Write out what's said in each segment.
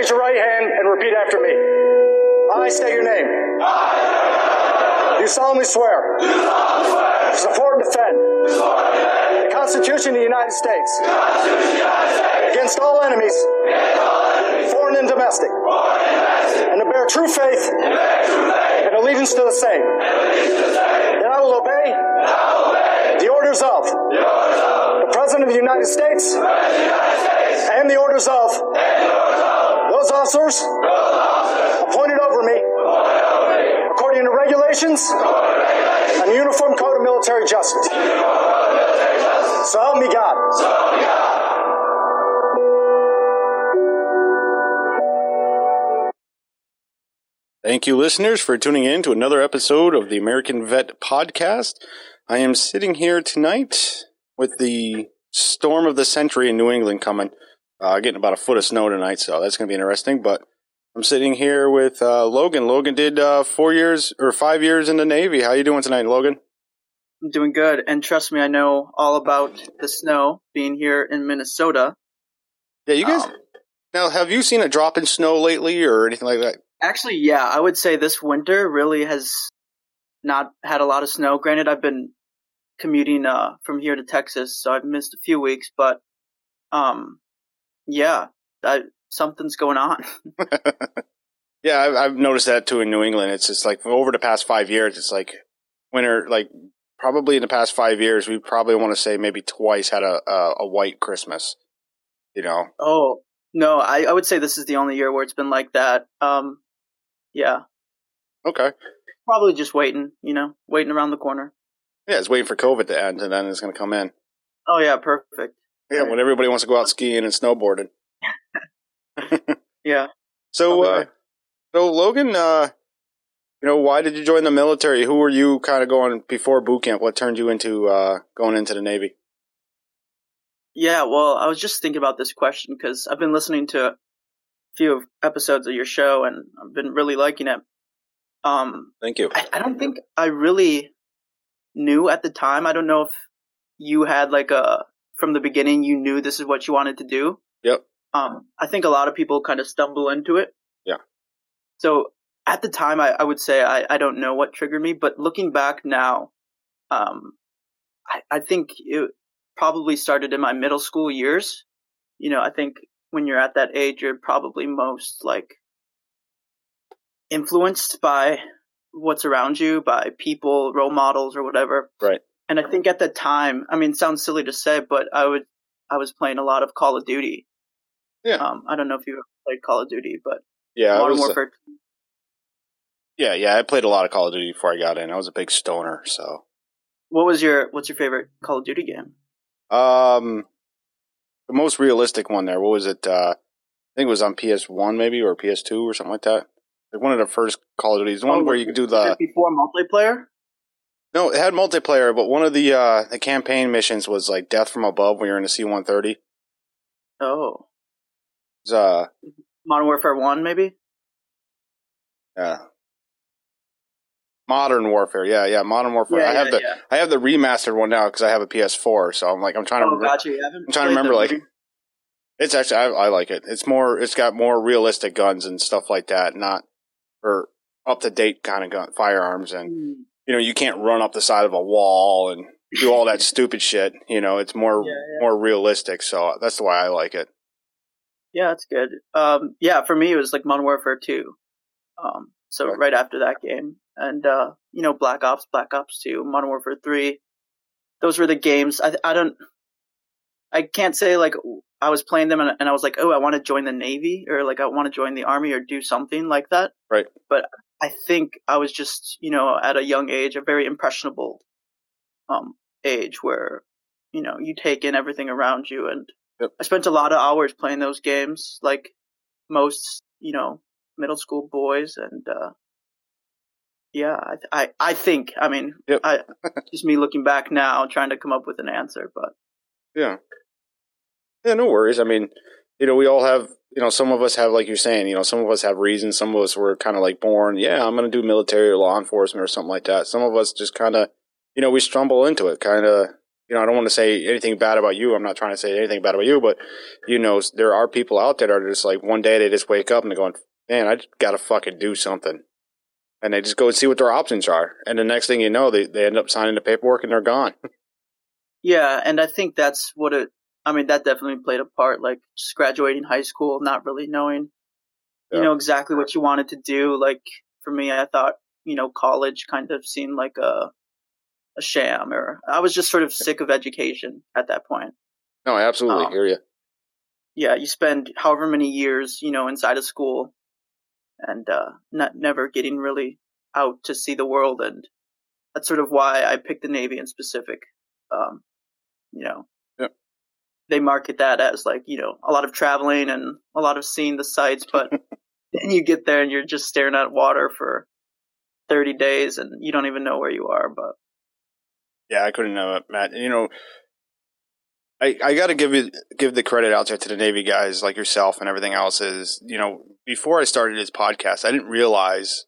Raise your right hand and repeat after me. I state your name. You solemnly swear. Support and defend. The Constitution of the United States. Against all enemies. Foreign and domestic. And to bear true faith. And allegiance to the same. That I will obey. The orders of. The President of the United States. And the orders of. Those officers. Appointed over me. According to regulations. And Uniform Code of Military Justice. So help me God. Thank you, listeners, for tuning in to another episode of the American Vet Podcast. I am sitting here tonight with the storm of the century in New England coming. Uh, getting about a foot of snow tonight, so that's going to be interesting. But I'm sitting here with uh, Logan. Logan did uh, four years or five years in the Navy. How you doing tonight, Logan? I'm doing good, and trust me, I know all about the snow being here in Minnesota. Yeah, you guys. Um, now, have you seen a drop in snow lately or anything like that? Actually, yeah, I would say this winter really has not had a lot of snow. Granted, I've been commuting uh, from here to Texas, so I've missed a few weeks, but um, yeah, I, something's going on. yeah, I've, I've noticed that too in New England. It's just like over the past five years, it's like winter, like probably in the past five years, we probably want to say maybe twice had a, a, a white Christmas. You know? oh no, I, I would say this is the only year where it's been like that. Um, yeah, Okay. probably just waiting, you know, waiting around the corner. Yeah, it's waiting for COVID to end and then it's going to come in. Oh yeah, perfect. Yeah, when everybody wants to go out skiing and snowboarding. Yeah. So, uh, so Logan, uh, you know, why did you join the military? Who were you kind of going before boot camp? What turned you into uh, going into the Navy? Yeah, well, I was just thinking about this question because I've been listening to a few episodes of your show and I've been really liking it. Um, Thank you. I, I don't think I really knew at the time. I don't know if you had like a from the beginning you knew this is what you wanted to do. Yep. Um, I think a lot of people kind of stumble into it. Yeah. So at the time, I, I would say I, I don't know what triggered me, but looking back now, um, I, I think it probably started in my middle school years. You know, I think when you're at that age, you're probably most like influenced by what's around you, by people, role models, or whatever. Right. And I think at the time, I mean, it sounds silly to say, but I would, I was playing a lot of Call of Duty. Yeah. Um, I don't know if you ever played Call of Duty, but Yeah, Modern was, uh, Warfare. yeah, yeah. I played a lot of Call of Duty before I got in. I was a big stoner, so What was your What's your favorite Call of Duty game? um, the most realistic one there. What was it? Uh, I think it was on PS One, maybe or PS Two or something like that. Like one of the first Call of Duties, the one Oh, where you could do the before multiplayer. No, it had multiplayer, but one of the uh the campaign missions was like Death from Above, when you're in a C one thirty. Oh, It's, Uh, Modern Warfare One, maybe. yeah. Modern Warfare, yeah, yeah, Modern Warfare. I have yeah, the yeah. I have the remastered one now because I have a PS4. So I'm like, I'm trying to. Oh, remember- gotcha. I'm trying to remember, like- re- It's actually I, I like it. It's more. It's got more realistic guns and stuff like that, not or up to date kind of gun firearms. And Hmm. You know, you can't run up the side of a wall and do all that stupid shit. You know, it's more Yeah, yeah. more realistic. So that's why I like it. Yeah, that's good. Um, yeah, for me it was like Modern Warfare Two. Um, so Right. right after that game, and uh, you know, Black Ops, Black Ops Two, Modern Warfare Three. Those were the games. I I don't. I can't say like I was playing them and, and I was like, oh, I want to join the Navy or like I want to join the Army or do something like that. Right. But I think I was just you know at a young age, a very impressionable um age where you know you take in everything around you and Yep. I spent a lot of hours playing those games, like most, you know, middle school boys, and uh, yeah, I, I, I think, I mean, Yep. I just me looking back now, trying to come up with an answer, but Yeah. Yeah, no worries. I mean, you know, we all have, you know, some of us have, like you're saying, you know, some of us have reasons. Some of us were kind of like born, yeah, I'm going to do military or law enforcement or something like that. Some of us just kind of, you know, we stumble into it, kind of, you know, I don't want to say anything bad about you. I'm not trying to say anything bad about you, but you know, there are people out there that are just like one day they just wake up and they're going, man, I got to fucking do something. And they just go and see what their options are. And the next thing you know, they, they end up signing the paperwork and they're gone. yeah. And I think that's what it, I mean, that definitely played a part. Like just graduating high school, not really knowing, yeah. you know, exactly what you wanted to do. Like for me, I thought, you know, college kind of seemed like a, a sham or I was just sort of sick of education at that point. No, I absolutely um, hear you. Yeah, you spend however many years, you know, inside of school and uh, not never getting really out to see the world, and that's sort of why I picked the Navy in specific. Um, you know. They market that as like you know a lot of traveling and a lot of seeing the sights, but then you get there and you're just staring at water for 30 days and you don't even know where you are. But yeah, I couldn't know it, Matt. You know, I, I got to give you give the credit out there to the Navy guys like yourself and everything else. Is you know before I started this podcast, I didn't realize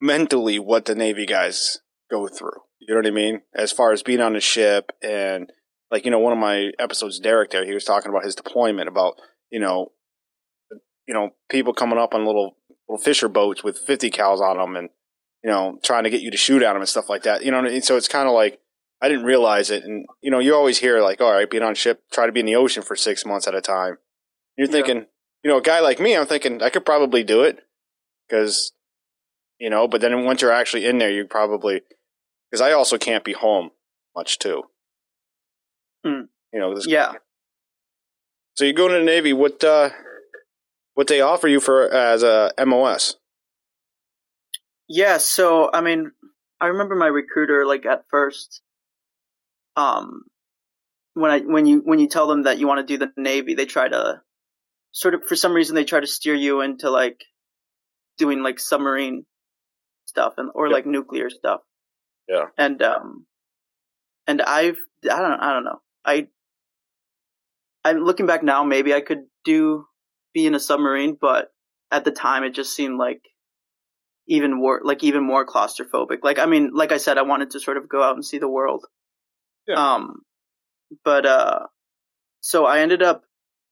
mentally what the Navy guys go through. You know what I mean? As far as being on the ship and like you know one of my episodes, Derek there, he was talking about his deployment about you know you know people coming up on little little fisher boats with fifty cals on them and you know trying to get you to shoot at them and stuff like that. You know, mean? so it's kind of like I didn't realize it. And, you know, you always hear like, all right, being on ship, try to be in the ocean for six months at a time. You're thinking, yeah. you know, a guy like me, I'm thinking I could probably do it because, you know, but then once you're actually in there, you probably, because I also can't be home much too. Mm. You know, this, yeah. So you go into the Navy, what, uh, what they offer you for as a MOS? Yeah. So, I mean, I remember my recruiter, like at first, um, when I when you when you tell them that you want to do the Navy, they try to sort of for some reason they try to steer you into like doing like submarine stuff and or like nuclear stuff. Yeah. And um and I've I don't I don't know. I I'm looking back now maybe I could do be in a submarine, but at the time it just seemed like even more like even more claustrophobic. Like I mean, like I said, I wanted to sort of go out and see the world. Yeah. Um, but uh, so I ended up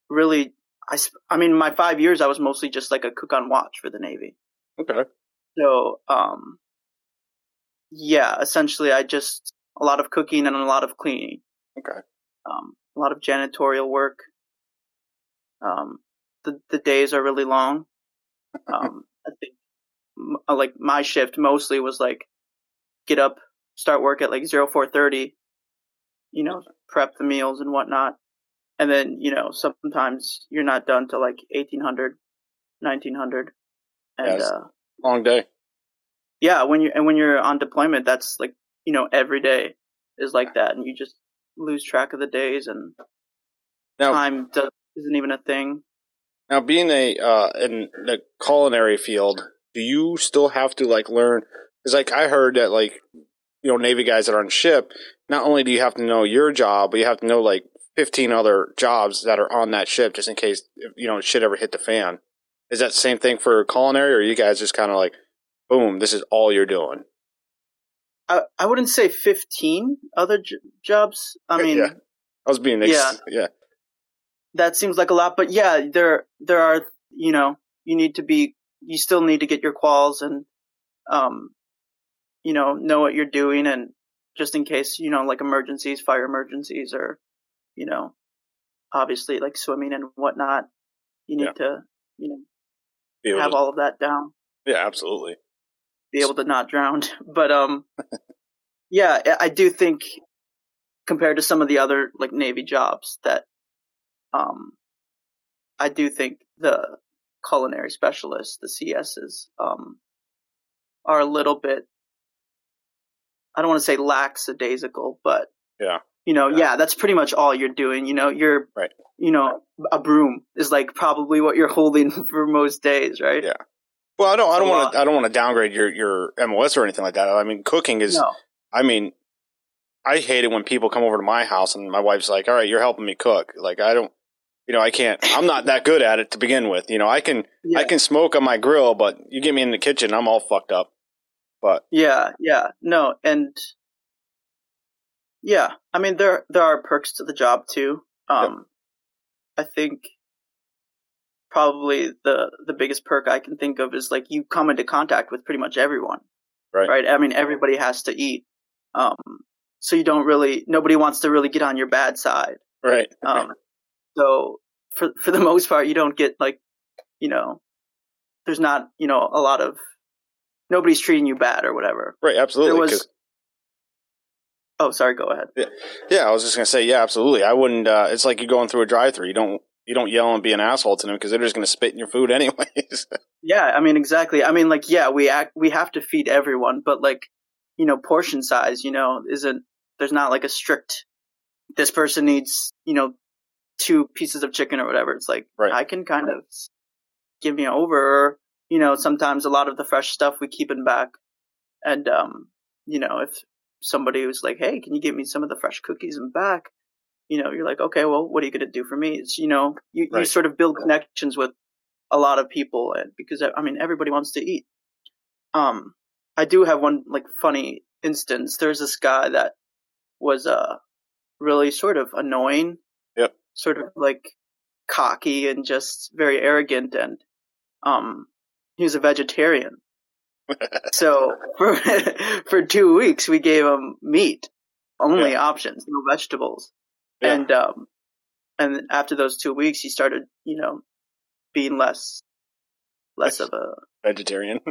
really. I I mean, my five years, I was mostly just like a cook on watch for the Navy. Okay. So um, yeah, essentially, I just a lot of cooking and a lot of cleaning. Okay. Um, a lot of janitorial work. Um, the the days are really long. Um, I think like my shift mostly was like get up, start work at like zero four thirty, you know, prep the meals and whatnot. And then, you know, sometimes you're not done till like 1800, 1900. And, uh, long day. Yeah. When you, and when you're on deployment, that's like, you know, every day is like that. And you just lose track of the days and now, time does, isn't even a thing. Now, being a, uh, in the culinary field, do you still have to like learn? Cause like I heard that like, you know, Navy guys that are on ship, not only do you have to know your job, but you have to know like 15 other jobs that are on that ship just in case, you know, shit ever hit the fan. Is that the same thing for culinary, or are you guys just kind of like, boom, this is all you're doing? I, I wouldn't say 15 other j- jobs. I mean, yeah. I was being, ex- yeah. yeah. That seems like a lot, but yeah, there, there are, you know, you need to be, you still need to get your quals and, um, you know, know what you're doing and just in case, you know, like emergencies, fire emergencies, or, you know, obviously like swimming and whatnot. You need yeah. to, you know, have to, all of that down. Yeah, absolutely. Be able to not drown. But, um, yeah, I do think compared to some of the other like Navy jobs that, um, I do think the culinary specialists, the CSs, um, are a little bit I don't want to say lackadaisical, but yeah, you know, yeah. yeah. that's pretty much all you're doing. You know, you're right. You know, a broom is like probably what you're holding for most days, right? Yeah. Well, I don't, I don't want to, I don't want to downgrade your your MOS or anything like that. I mean, cooking is. No. I mean, I hate it when people come over to my house and my wife's like, "All right, you're helping me cook." Like, I don't, you know, I can't. I'm not that good at it to begin with. You know, I can, yeah. I can smoke on my grill, but you get me in the kitchen, I'm all fucked up. But yeah, yeah, no, and Yeah, I mean there there are perks to the job too. Um, yep. I think probably the the biggest perk I can think of is like you come into contact with pretty much everyone. Right. Right. I mean everybody has to eat. Um, so you don't really nobody wants to really get on your bad side. Right. Um, so for for the most part, you don't get like, you know, there's not you know a lot of nobody's treating you bad or whatever. Right. Absolutely. There was. Oh, sorry. Go ahead. Yeah, yeah. I was just gonna say, yeah, absolutely. I wouldn't. Uh, it's like you're going through a drive-through. You don't you don't yell and be an asshole to them because they're just going to spit in your food anyways. yeah, I mean exactly. I mean like yeah, we act we have to feed everyone, but like you know portion size, you know, isn't there's not like a strict this person needs, you know, two pieces of chicken or whatever. It's like right. I can kind of give me over, you know, sometimes a lot of the fresh stuff we keep in back. And um, you know, if somebody was like, "Hey, can you give me some of the fresh cookies in back?" You know, you're like, okay, well, what are you going to do for me? It's, you know, you, right. you sort of build connections with a lot of people and because I mean, everybody wants to eat. Um, I do have one like funny instance. There's this guy that was, uh, really sort of annoying. Yep. Sort of like cocky and just very arrogant and, um, he was a vegetarian. so for, for two weeks we gave him meat, only yeah. options, no vegetables. Yeah. And um, and after those two weeks, he started, you know, being less, less of a vegetarian.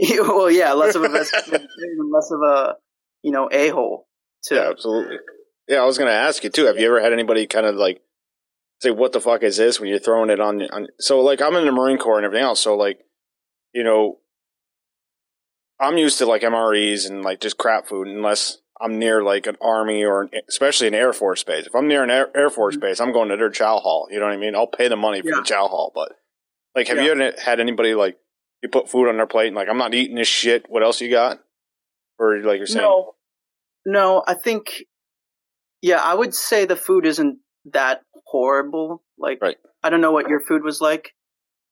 well, yeah, less of a vegetarian, less of a, you know, a hole. Yeah, absolutely. Yeah, I was going to ask you too. Have you ever had anybody kind of like say, "What the fuck is this?" when you're throwing it on? on so, like, I'm in the Marine Corps and everything else. So, like, you know, I'm used to like MREs and like just crap food, unless I'm near like an army or an, especially an Air Force base. If I'm near an Air, Air Force mm-hmm. base, I'm going to their chow hall. You know what I mean? I'll pay the money for yeah. the chow hall. But like, have yeah. you had anybody like you put food on their plate and like I'm not eating this shit? What else you got? Or like you're saying? No, no. I think yeah, I would say the food isn't that horrible. Like right. I don't know what your food was like.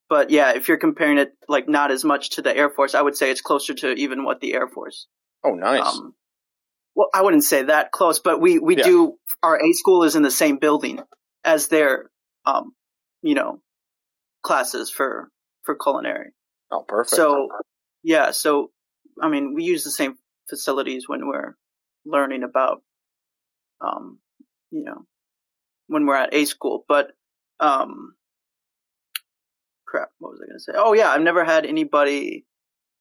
But yeah, if you're comparing it like not as much to the Air Force, I would say it's closer to even what the Air Force. Oh, nice. Um, well, I wouldn't say that close, but we we yeah. do. Our A school is in the same building as their, um, you know, classes for for culinary. Oh, perfect. So, yeah. So, I mean, we use the same facilities when we're learning about, um, you know, when we're at A school. But, um, crap, what was I going to say? Oh, yeah, I've never had anybody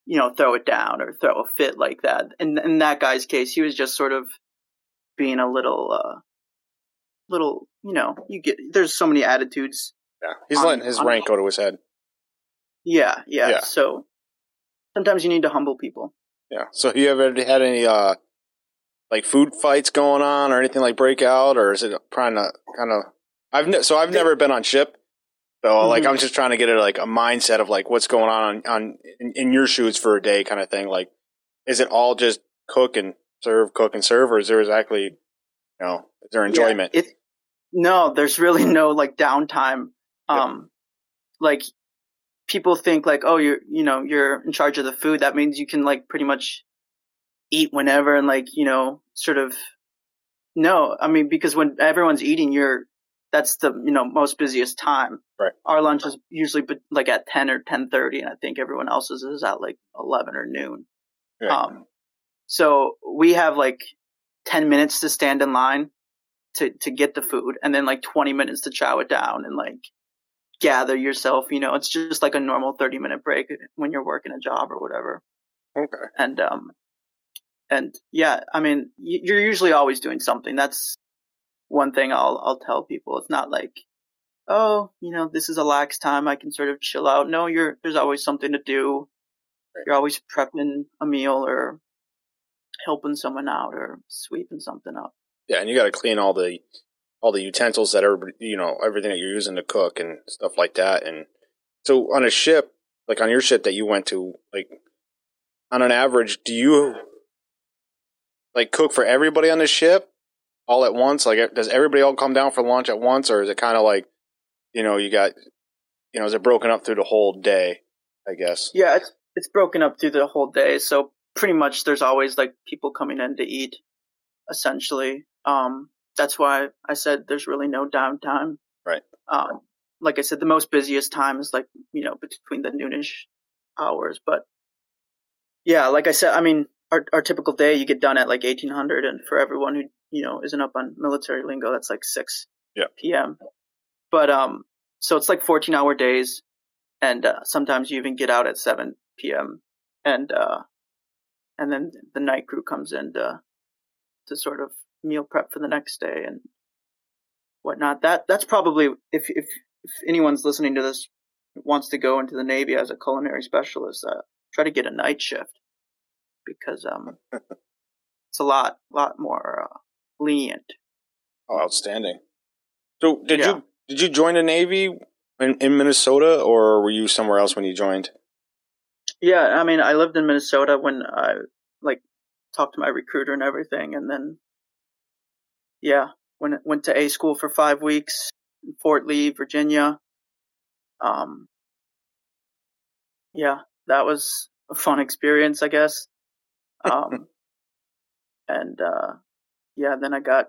you know, throw it down or throw a fit like that. And in that guy's case, he was just sort of being a little, uh, little, you know, you get, there's so many attitudes. Yeah. He's on, letting his rank go to his head. Yeah, yeah, yeah. So sometimes you need to humble people. Yeah. So have you ever had any, uh, like food fights going on or anything like breakout or is it trying to kind of, I've, ne- so I've never been on ship. So mm-hmm. like I'm just trying to get a, like a mindset of like what's going on on, on in, in, your shoes for a day kind of thing. Like, is it all just cook and serve, cook and serve, or is there exactly, you know, is there enjoyment? Yeah, it, no, there's really no like downtime. Um, like people think like, oh, you're you know you're in charge of the food. That means you can like pretty much eat whenever and like you know sort of. No, I mean because when everyone's eating, you're that's the you know most busiest time. Right. Our lunch is usually like at ten or ten thirty, and I think everyone else's is at like eleven or noon. Right. Um, so we have like ten minutes to stand in line to to get the food, and then like twenty minutes to chow it down and like gather yourself. You know, it's just like a normal thirty minute break when you're working a job or whatever. Okay. And um, and yeah, I mean, you're usually always doing something. That's one thing I'll I'll tell people. It's not like, oh, you know, this is a lax time. I can sort of chill out. No, you're there's always something to do. You're always prepping a meal or helping someone out or sweeping something up. Yeah, and you got to clean all the all the utensils that everybody, you know, everything that you're using to cook and stuff like that. And so on a ship, like on your ship that you went to, like on an average, do you like cook for everybody on the ship all at once? Like, does everybody all come down for lunch at once, or is it kind of like, you know, you got, you know, is it broken up through the whole day? I guess. Yeah, it's it's broken up through the whole day. So pretty much, there's always like people coming in to eat. essentially. Um, that's why I said there's really no downtime. Right. Um, like I said, the most busiest time is like you know between the noonish hours, but yeah, like I said, I mean our our typical day you get done at like eighteen hundred, and for everyone who you know isn't up on military lingo, that's like six Yeah. p.m. But um, so it's like fourteen hour days, and uh, sometimes you even get out at seven p.m. and uh, and then the night crew comes in to to sort of meal prep for the next day and whatnot. That that's probably if if if anyone's listening to this wants to go into the Navy as a culinary specialist, uh, try to get a night shift because um it's a lot lot more uh, lenient. Oh, outstanding. So, did Yeah. you did you join the Navy in, in Minnesota, or were you somewhere else when you joined? Yeah, I mean, I lived in Minnesota when I like talked to my recruiter and everything, and then yeah, went went to A school for five weeks in Fort Lee, Virginia. Um, yeah, that was a fun experience, I guess. Um, and uh, yeah, then I got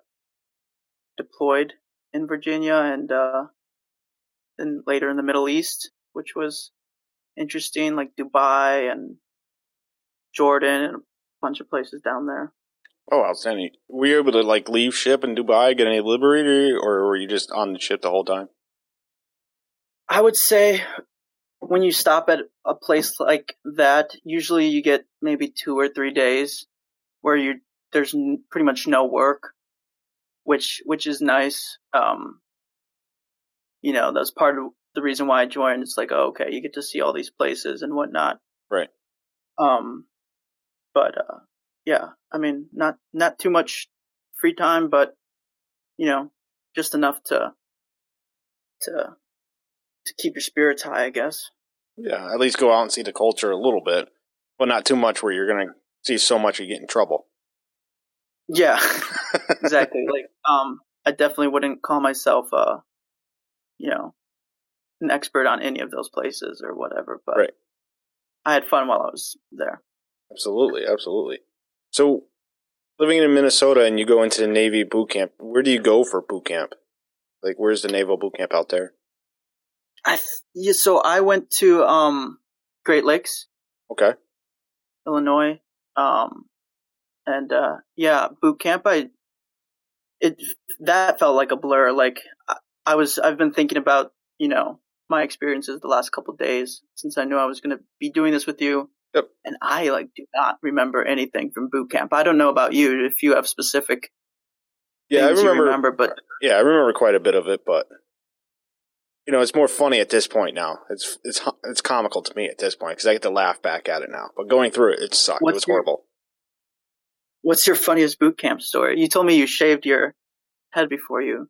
deployed in Virginia, and uh, then later in the Middle East, which was interesting, like Dubai and Jordan and a bunch of places down there. Oh, outstanding. Were you able to like leave ship in Dubai, get any liberty, or were you just on the ship the whole time? I would say when you stop at a place like that, usually you get maybe two or three days where you there's n- pretty much no work, which which is nice. Um, you know, that's part of the reason why I joined. It's like, oh, okay, you get to see all these places and whatnot. Right. Um, but uh, yeah, I mean, not not too much free time, but you know, just enough to to to keep your spirits high, I guess. Yeah, at least go out and see the culture a little bit, but not too much where you're gonna see so much you get in trouble. Yeah, exactly. like, um, I definitely wouldn't call myself, uh, you know, an expert on any of those places or whatever. But Right. I had fun while I was there. Absolutely, absolutely. So, living in Minnesota and you go into the Navy boot camp, where do you go for boot camp? Like, where's the naval boot camp out there? I th- yeah, so I went to um Great Lakes, Okay. Illinois, um, and uh, yeah, boot camp. I it that felt like a blur. Like I, I was, I've been thinking about you know my experiences the last couple of days since I knew I was going to be doing this with you. Yep. And I like do not remember anything from boot camp. I don't know about you if you have specific Yeah, I remember. remember, but Yeah, I remember quite a bit of it, but you know, it's more funny at this point now. It's it's it's comical to me at this point because I get to laugh back at it now. But going through it, it sucked. What's it was your- horrible. What's your funniest boot camp story? You told me you shaved your head before you.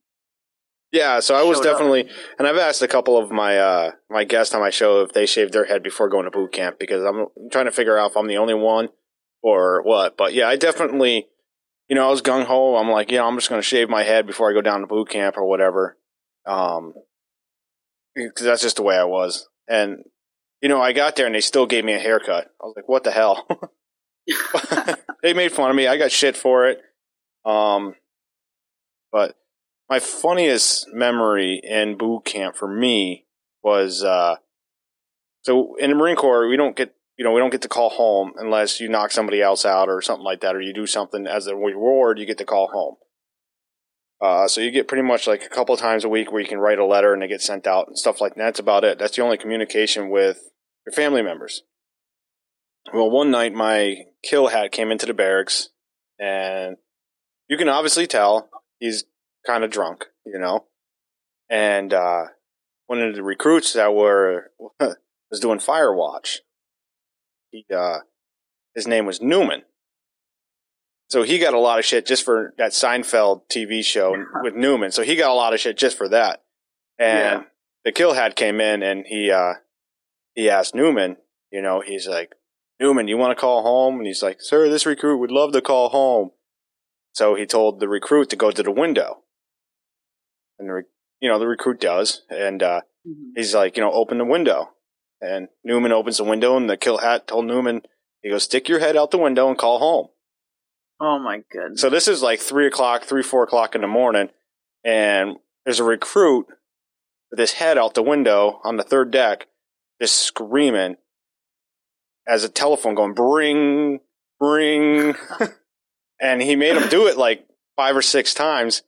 Yeah, so I was Showed up. definitely, and I've asked a couple of my uh my guests on my show if they shaved their head before going to boot camp because I'm trying to figure out if I'm the only one or what. But yeah, I definitely, you know, I was gung ho. I'm like, yeah, I'm just going to shave my head before I go down to boot camp or whatever. Um, because that's just the way I was. And you know, I got there and they still gave me a haircut. I was like, what the hell? they made fun of me. I got shit for it. Um, but my funniest memory in boot camp for me was uh, so in the Marine Corps we don't get you know we don't get to call home unless you knock somebody else out or something like that or you do something as a reward you get to call home. Uh, so you get pretty much like a couple times a week where you can write a letter and it gets sent out and stuff like that. That's about it. That's the only communication with your family members. Well, one night my kill hat came into the barracks and you can obviously tell he's kind of drunk, you know. And uh, one of the recruits that were was doing fire watch. He uh, his name was Newman. So he got a lot of shit just for that Seinfeld TV show with Newman. So he got a lot of shit just for that. And Yeah. the kill hat came in and he uh, he asked Newman, you know, he's like, Newman, you want to call home? And he's like, Sir, this recruit would love to call home. So he told the recruit to go to the window. And the, you know, the recruit does. And uh, he's like, you know, open the window. And Newman opens the window, and the kill hat told Newman, he goes, stick your head out the window and call home. Oh my goodness. So this is like three o'clock, three, four o'clock in the morning, and there's a recruit with his head out the window on the third deck, just screaming as a telephone going bring, bring. and he made him do it like five or six times.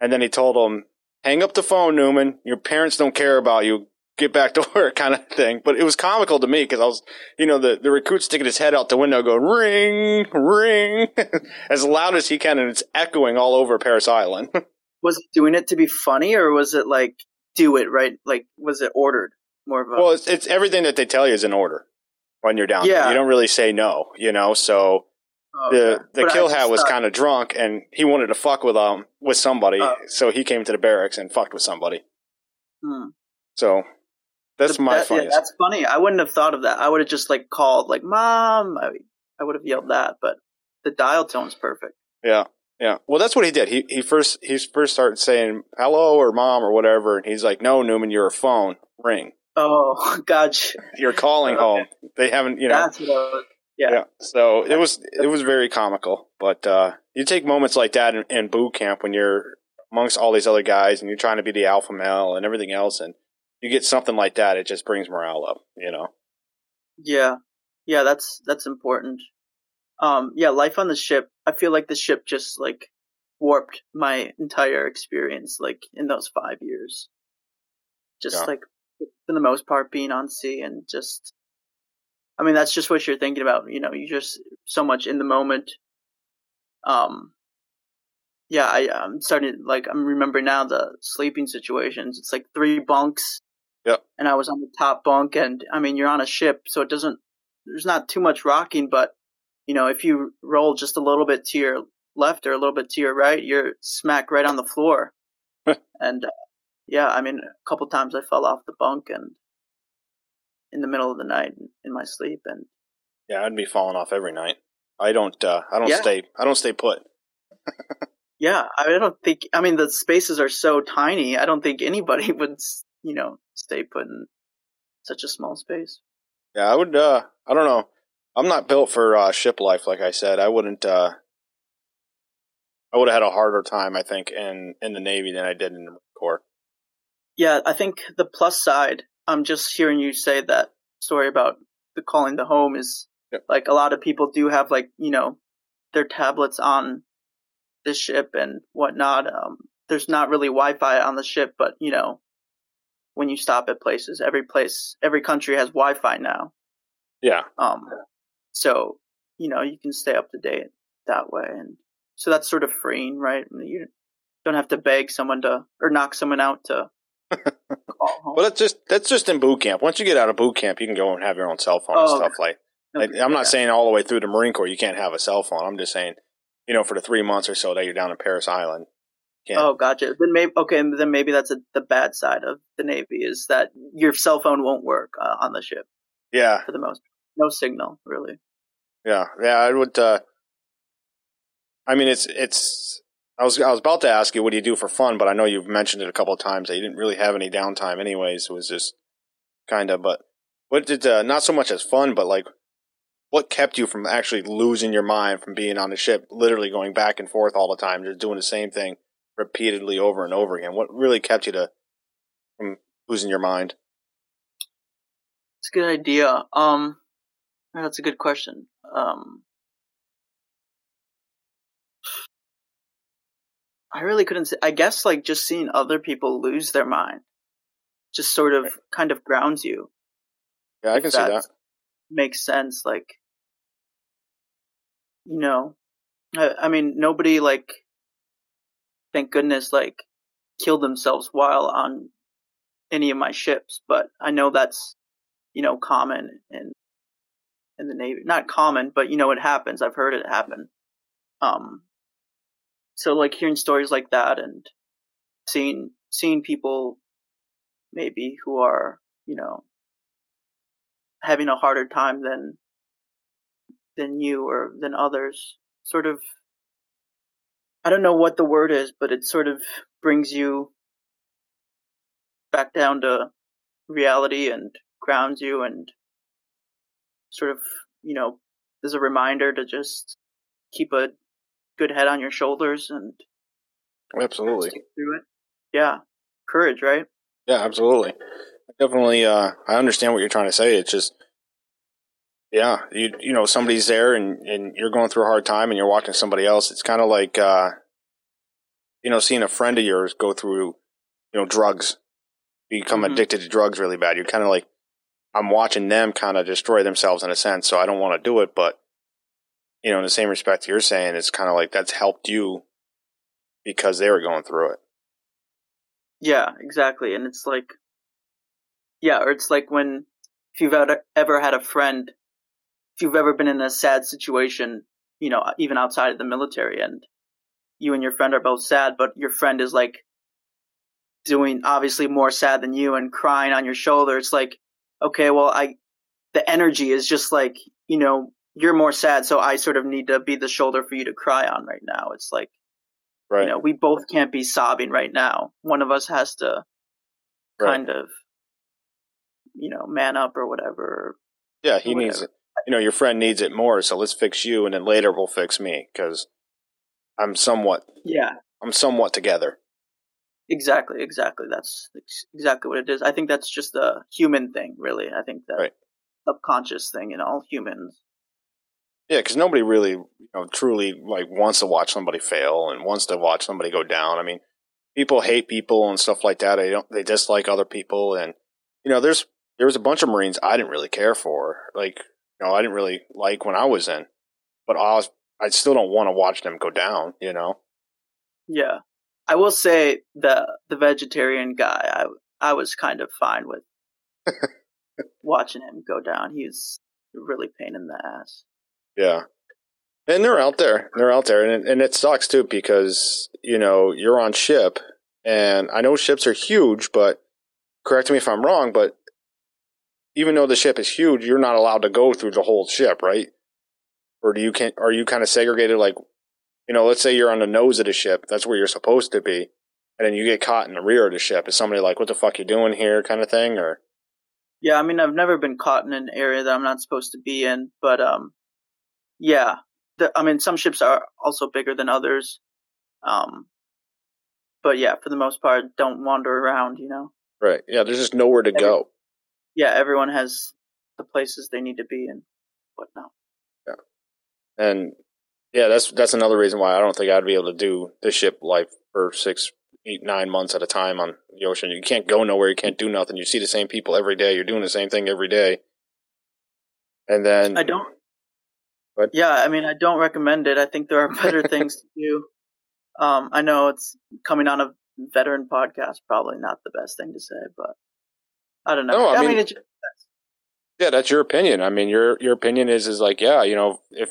And then he told him, hang up the phone, Newman. Your parents don't care about you. Get back to work kind of thing. But it was comical to me because I was, you know, the, the recruit sticking his head out the window going ring, ring as loud as he can. And it's echoing all over Parris Island. was doing it to be funny or was it like do it right? Like was it ordered? More of a well, it's, it's everything that they tell you is in order when you're down. Yeah. There. You don't really say no, you know, so oh, the okay. the But kill hat was kind of drunk and he wanted to fuck with um with somebody, Oh. so he came to the barracks and fucked with somebody. Hmm. So that's my That- yeah, that's funny. I wouldn't have thought of that. I would have just like called like mom. I, I would have yelled that, but the dial tone's perfect. Yeah, yeah. Well, that's what he did. He he first he first started saying hello or mom or whatever, and he's like, "No, Newman, you're a phone. Ring. Oh, gotcha. You're calling Okay. home. They haven't, you know." That's what I was. Yeah. So it was it was very comical, but uh, you take moments like that in, in boot camp when you're amongst all these other guys and you're trying to be the alpha male and everything else, and you get something like that, it just brings morale up. You know. Yeah. Yeah, that's that's important. Um yeah, life on the ship. I feel like the ship just like warped my entire experience like in those 5 years. Just Yeah. like for the most part being on sea and just I mean that's just what you're thinking about, you know, you just so much in the moment. Um yeah, I, I'm starting like I'm remembering now the sleeping situations. It's like three bunks. Yeah. And I was on the top bunk, and I mean you're on a ship, so it doesn't. There's not too much rocking, but you know if you roll just a little bit to your left or a little bit to your right, you're smack right on the floor. and uh, yeah, I mean a couple times I fell off the bunk and in the middle of the night in my sleep, and Yeah, I'd be falling off every night. I don't. Uh, I don't Yeah. stay. I don't stay put. yeah, I don't think. I mean the spaces are so tiny. I don't think anybody would, you know, stay put in such a small space. Yeah, I would. Uh, I don't know. I'm not built for uh, ship life, like I said. I wouldn't. Uh, I would have had a harder time, I think, in in the Navy than I did in the Corps. Yeah, I think the plus side, I'm just hearing you say that story about the calling the home is Yep. like a lot of people do have like, you know, their tablets on the ship and whatnot. Um, there's not really Wi-Fi on the ship, but you know, when you stop at places, every place, every country has Wi-Fi now. Yeah, Um, so, you know, you can stay up to date that way. And so that's sort of freeing, right? You don't have to beg someone to, or knock someone out to. Well, that's just that's just in boot camp. Once you get out of boot camp, you can go and have your own cell phone and Oh, stuff like. like I'm not saying all the way through the Marine Corps you can't have a cell phone. I'm just saying, you know, for the three months or so that you're down in Parris Island. Oh, gotcha. Then maybe okay. Then maybe that's a, the bad side of the Navy is that your cell phone won't work uh, on the ship Yeah, for the most. No signal, really. Yeah, yeah, I would. Uh, I mean, it's it's. I was I was about to ask you what do you do for fun, but I know you've mentioned it a couple of times that you didn't really have any downtime, anyways. It was just kind of. But what did uh, not so much as fun, but like what kept you from actually losing your mind from being on the ship, literally going back and forth all the time, just doing the same thing repeatedly over and over again? What really kept you to from losing your mind? It's a good idea. Um, that's a good question. Um, I really couldn't say. I guess like just seeing other people lose their mind, just sort of kind of grounds you. Yeah, I can see that. that Makes sense. Like, you know, I, I mean, nobody like, thank goodness, like, killed themselves while on any of my ships. But I know that's, you know, common in in the Navy. Not common, but you know, it happens. I've heard it happen. Um, so like hearing stories like that and seeing seeing people maybe who are you know having a harder time than than you or than others sort of i don't know what the word is but it sort of brings you back down to reality and grounds you and sort of you know is a reminder to just keep a good head on your shoulders and absolutely through it. Yeah, courage, right? Yeah, absolutely. Definitely, uh, I understand what you're trying to say. It's just, yeah, you you know, somebody's there and and you're going through a hard time and you're watching somebody else. It's kind of like, uh, you know, seeing a friend of yours go through, you know, drugs, become mm-hmm. addicted to drugs really bad. You're kind of like, I'm watching them kind of destroy themselves in a sense. So I don't want to do it, but you know, in the same respect you're saying, it's kind of like that's helped you because they were going through it. Yeah, exactly. And it's like, yeah, or it's like when, if you've ever had a friend, if you've ever been in a sad situation, you know, even outside of the military, and you and your friend are both sad, but your friend is like doing obviously more sad than you and crying on your shoulder. It's like, okay, well, I, the energy is just like, you know, you're more sad, so I sort of need to be the shoulder for you to cry on right now. It's like, right. you know, we both can't be sobbing right now. One of us has to right. kind of, you know, man up or whatever. Yeah, he whatever. needs it. You know, your friend needs it more, so let's fix you, and then later we'll fix me because I'm somewhat. Yeah. I'm somewhat together. Exactly, exactly. That's exactly what it is. I think that's just a human thing, really. I think that right. subconscious thing in all humans. Yeah, because nobody really, you know, truly like wants to watch somebody fail and wants to watch somebody go down. I mean, people hate people and stuff like that. They don't. They dislike other people, and you know, there's there was a bunch of Marines I didn't really care for. Like, you know, I didn't really like when I was in, but I was, I still don't want to watch them go down. You know. Yeah, I will say the the vegetarian guy. I I was kind of fine with watching him go down. He's really pain in the ass. Yeah. And they're out there. They're out there. And, and it sucks too because, you know, you're on ship and I know ships are huge, but correct me if I'm wrong, but even though the ship is huge, you're not allowed to go through the whole ship, right? Or do you can are you kind of segregated like you know, let's say you're on the nose of the ship, that's where you're supposed to be, and then you get caught in the rear of the ship. Is somebody like, what the fuck you doing here kind of thing or Yeah, I mean I've never been caught in an area that I'm not supposed to be in, but um yeah, the, I mean, some ships are also bigger than others. Um, but yeah, for the most part, don't wander around. You know. Right. Yeah. There's just nowhere to Every, go. Yeah. Everyone has the places they need to be and whatnot. Yeah. And yeah, that's that's another reason why I don't think I'd be able to do the ship life for six, eight, nine months at a time on the ocean. You can't go nowhere. You can't do nothing. You see the same people every day. You're doing the same thing every day. And then I don't but yeah, I mean, I don't recommend it. I think there are better things to do. Um, I know it's coming on a veteran podcast, probably not the best thing to say, but I don't know. No, I, I mean, mean it just, yeah, that's your opinion. I mean, your your opinion is is like, yeah, you know, if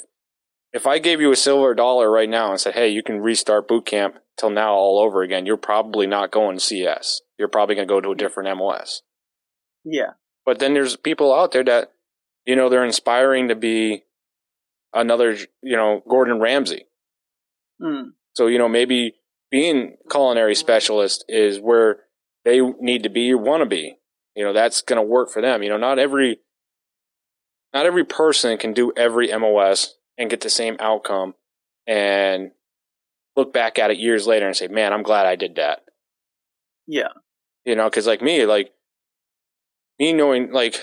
if I gave you a silver dollar right now and said, hey, you can restart boot camp till now all over again, you're probably not going CS. You're probably going to go to a different MOS. Yeah. But then there's people out there that, you know, they're inspiring to be another, you know, Gordon Ramsay. Mm. So, you know, maybe being culinary specialist is where they need to be or want to be. You know, that's going to work for them. You know, not every, not every person can do every MOS and get the same outcome and look back at it years later and say, man, I'm glad I did that. Yeah. You know, cause like me, like me knowing, like,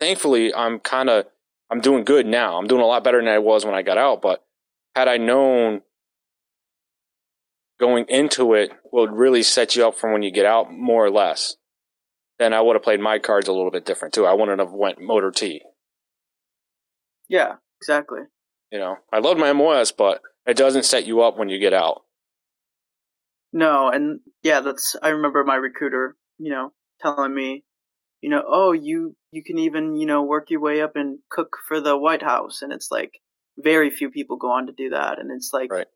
thankfully I'm kind of I'm doing good now. I'm doing a lot better than I was when I got out. But had I known going into it would really set you up for when you get out, more or less, then I would have played my cards a little bit different too. I wouldn't have went motor T. Yeah, exactly. You know, I love my MOS, but it doesn't set you up when you get out. No, and yeah, that's I remember my recruiter, you know, telling me you know, oh, you you can even you know work your way up and cook for the White House, and it's like very few people go on to do that, and it's like right.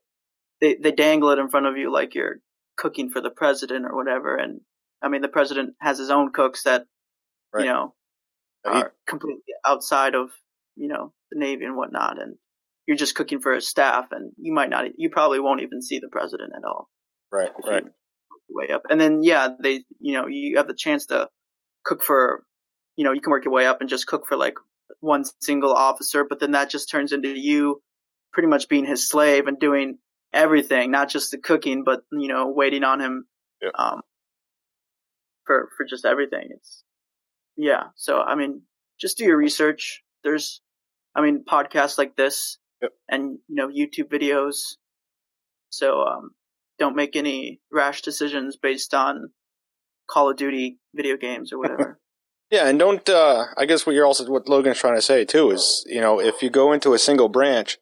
they they dangle it in front of you like you're cooking for the president or whatever, and I mean the president has his own cooks that right. you know are completely outside of you know the Navy and whatnot, and you're just cooking for his staff, and you might not, you probably won't even see the president at all. Right, right. Way up, and then yeah, they, you know, you have the chance to cook for, you know, you can work your way up and just cook for like one single officer, but then that just turns into you pretty much being his slave and doing everything, not just the cooking, but you know, waiting on him Yeah. um, for for just everything. It's yeah. So I mean, just do your research. There's, I mean, podcasts like this Yep. and you know YouTube videos. So um, don't make any rash decisions based on Call of Duty video games or whatever. Yeah, and don't. Uh, I guess what you're also what Logan's trying to say too is, you know, if you go into a single branch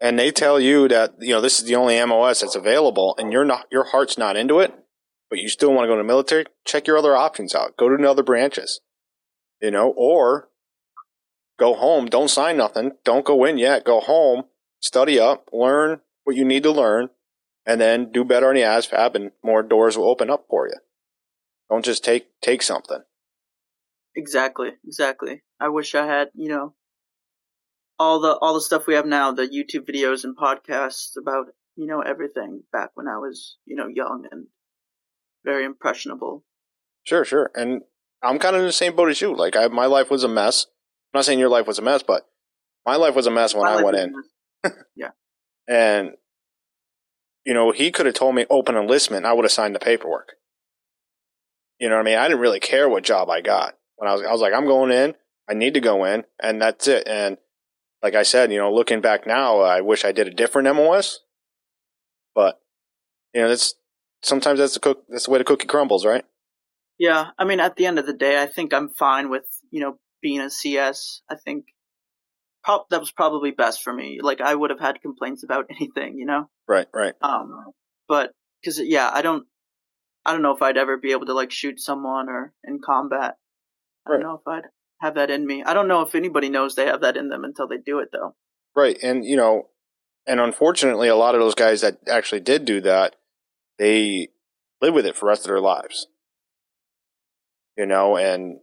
and they tell you that you know this is the only MOS that's available, and you're not, your heart's not into it, but you still want to go to the military, check your other options out. Go to other branches, you know, or go home. Don't sign nothing. Don't go in yet. Go home, study up, learn what you need to learn, and then do better on the ASVAB, and more doors will open up for you. Don't just take take something. Exactly, exactly. I wish I had, you know, all the all the stuff we have now, the YouTube videos and podcasts about, you know, everything back when I was, you know, young and very impressionable. Sure, sure. And I'm kind of in the same boat as you. Like, I, my life was a mess. I'm not saying your life was a mess, but my life was a mess when My I went in. yeah. And, you know, he could have told me open enlistment, I would have signed the paperwork. You know what I mean? I didn't really care what job I got. When I was, I was like, I'm going in. I need to go in, and that's it. And like I said, you know, looking back now, I wish I did a different MOS. But you know, that's sometimes that's the cook. That's the way the cookie crumbles, right? Yeah, I mean, at the end of the day, I think I'm fine with you know being a CS. I think that was probably best for me. Like I would have had complaints about anything, you know. Right, right. Um, but because yeah, I don't, I don't know if I'd ever be able to like shoot someone or in combat. I Right. don't know if I'd have that in me. I don't know if anybody knows they have that in them until they do it, though. Right. And, you know, and unfortunately, a lot of those guys that actually did do that, they live with it for the rest of their lives. You know, and,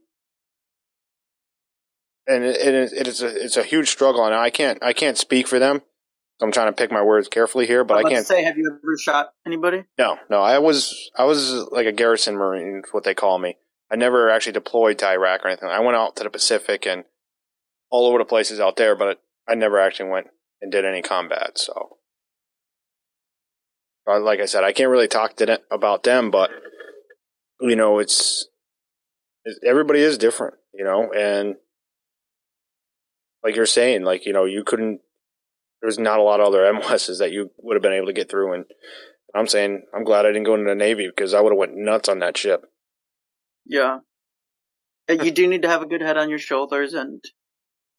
and it, it is, it is a, it's a huge struggle. And I can't, I can't speak for them. I'm trying to pick my words carefully here, but I can't. say, have you ever shot anybody? No, no, I was, I was like a garrison marine, what they call me. I never actually deployed to Iraq or anything. I went out to the Pacific and all over the places out there, but I never actually went and did any combat. So, like I said, I can't really talk to them, about them, but you know, it's, it's everybody is different, you know, and like you're saying, like you know, you couldn't. There's not a lot of other MOSs that you would have been able to get through, and I'm saying I'm glad I didn't go into the Navy because I would have went nuts on that ship. Yeah. Uh, you do need to have a good head on your shoulders, and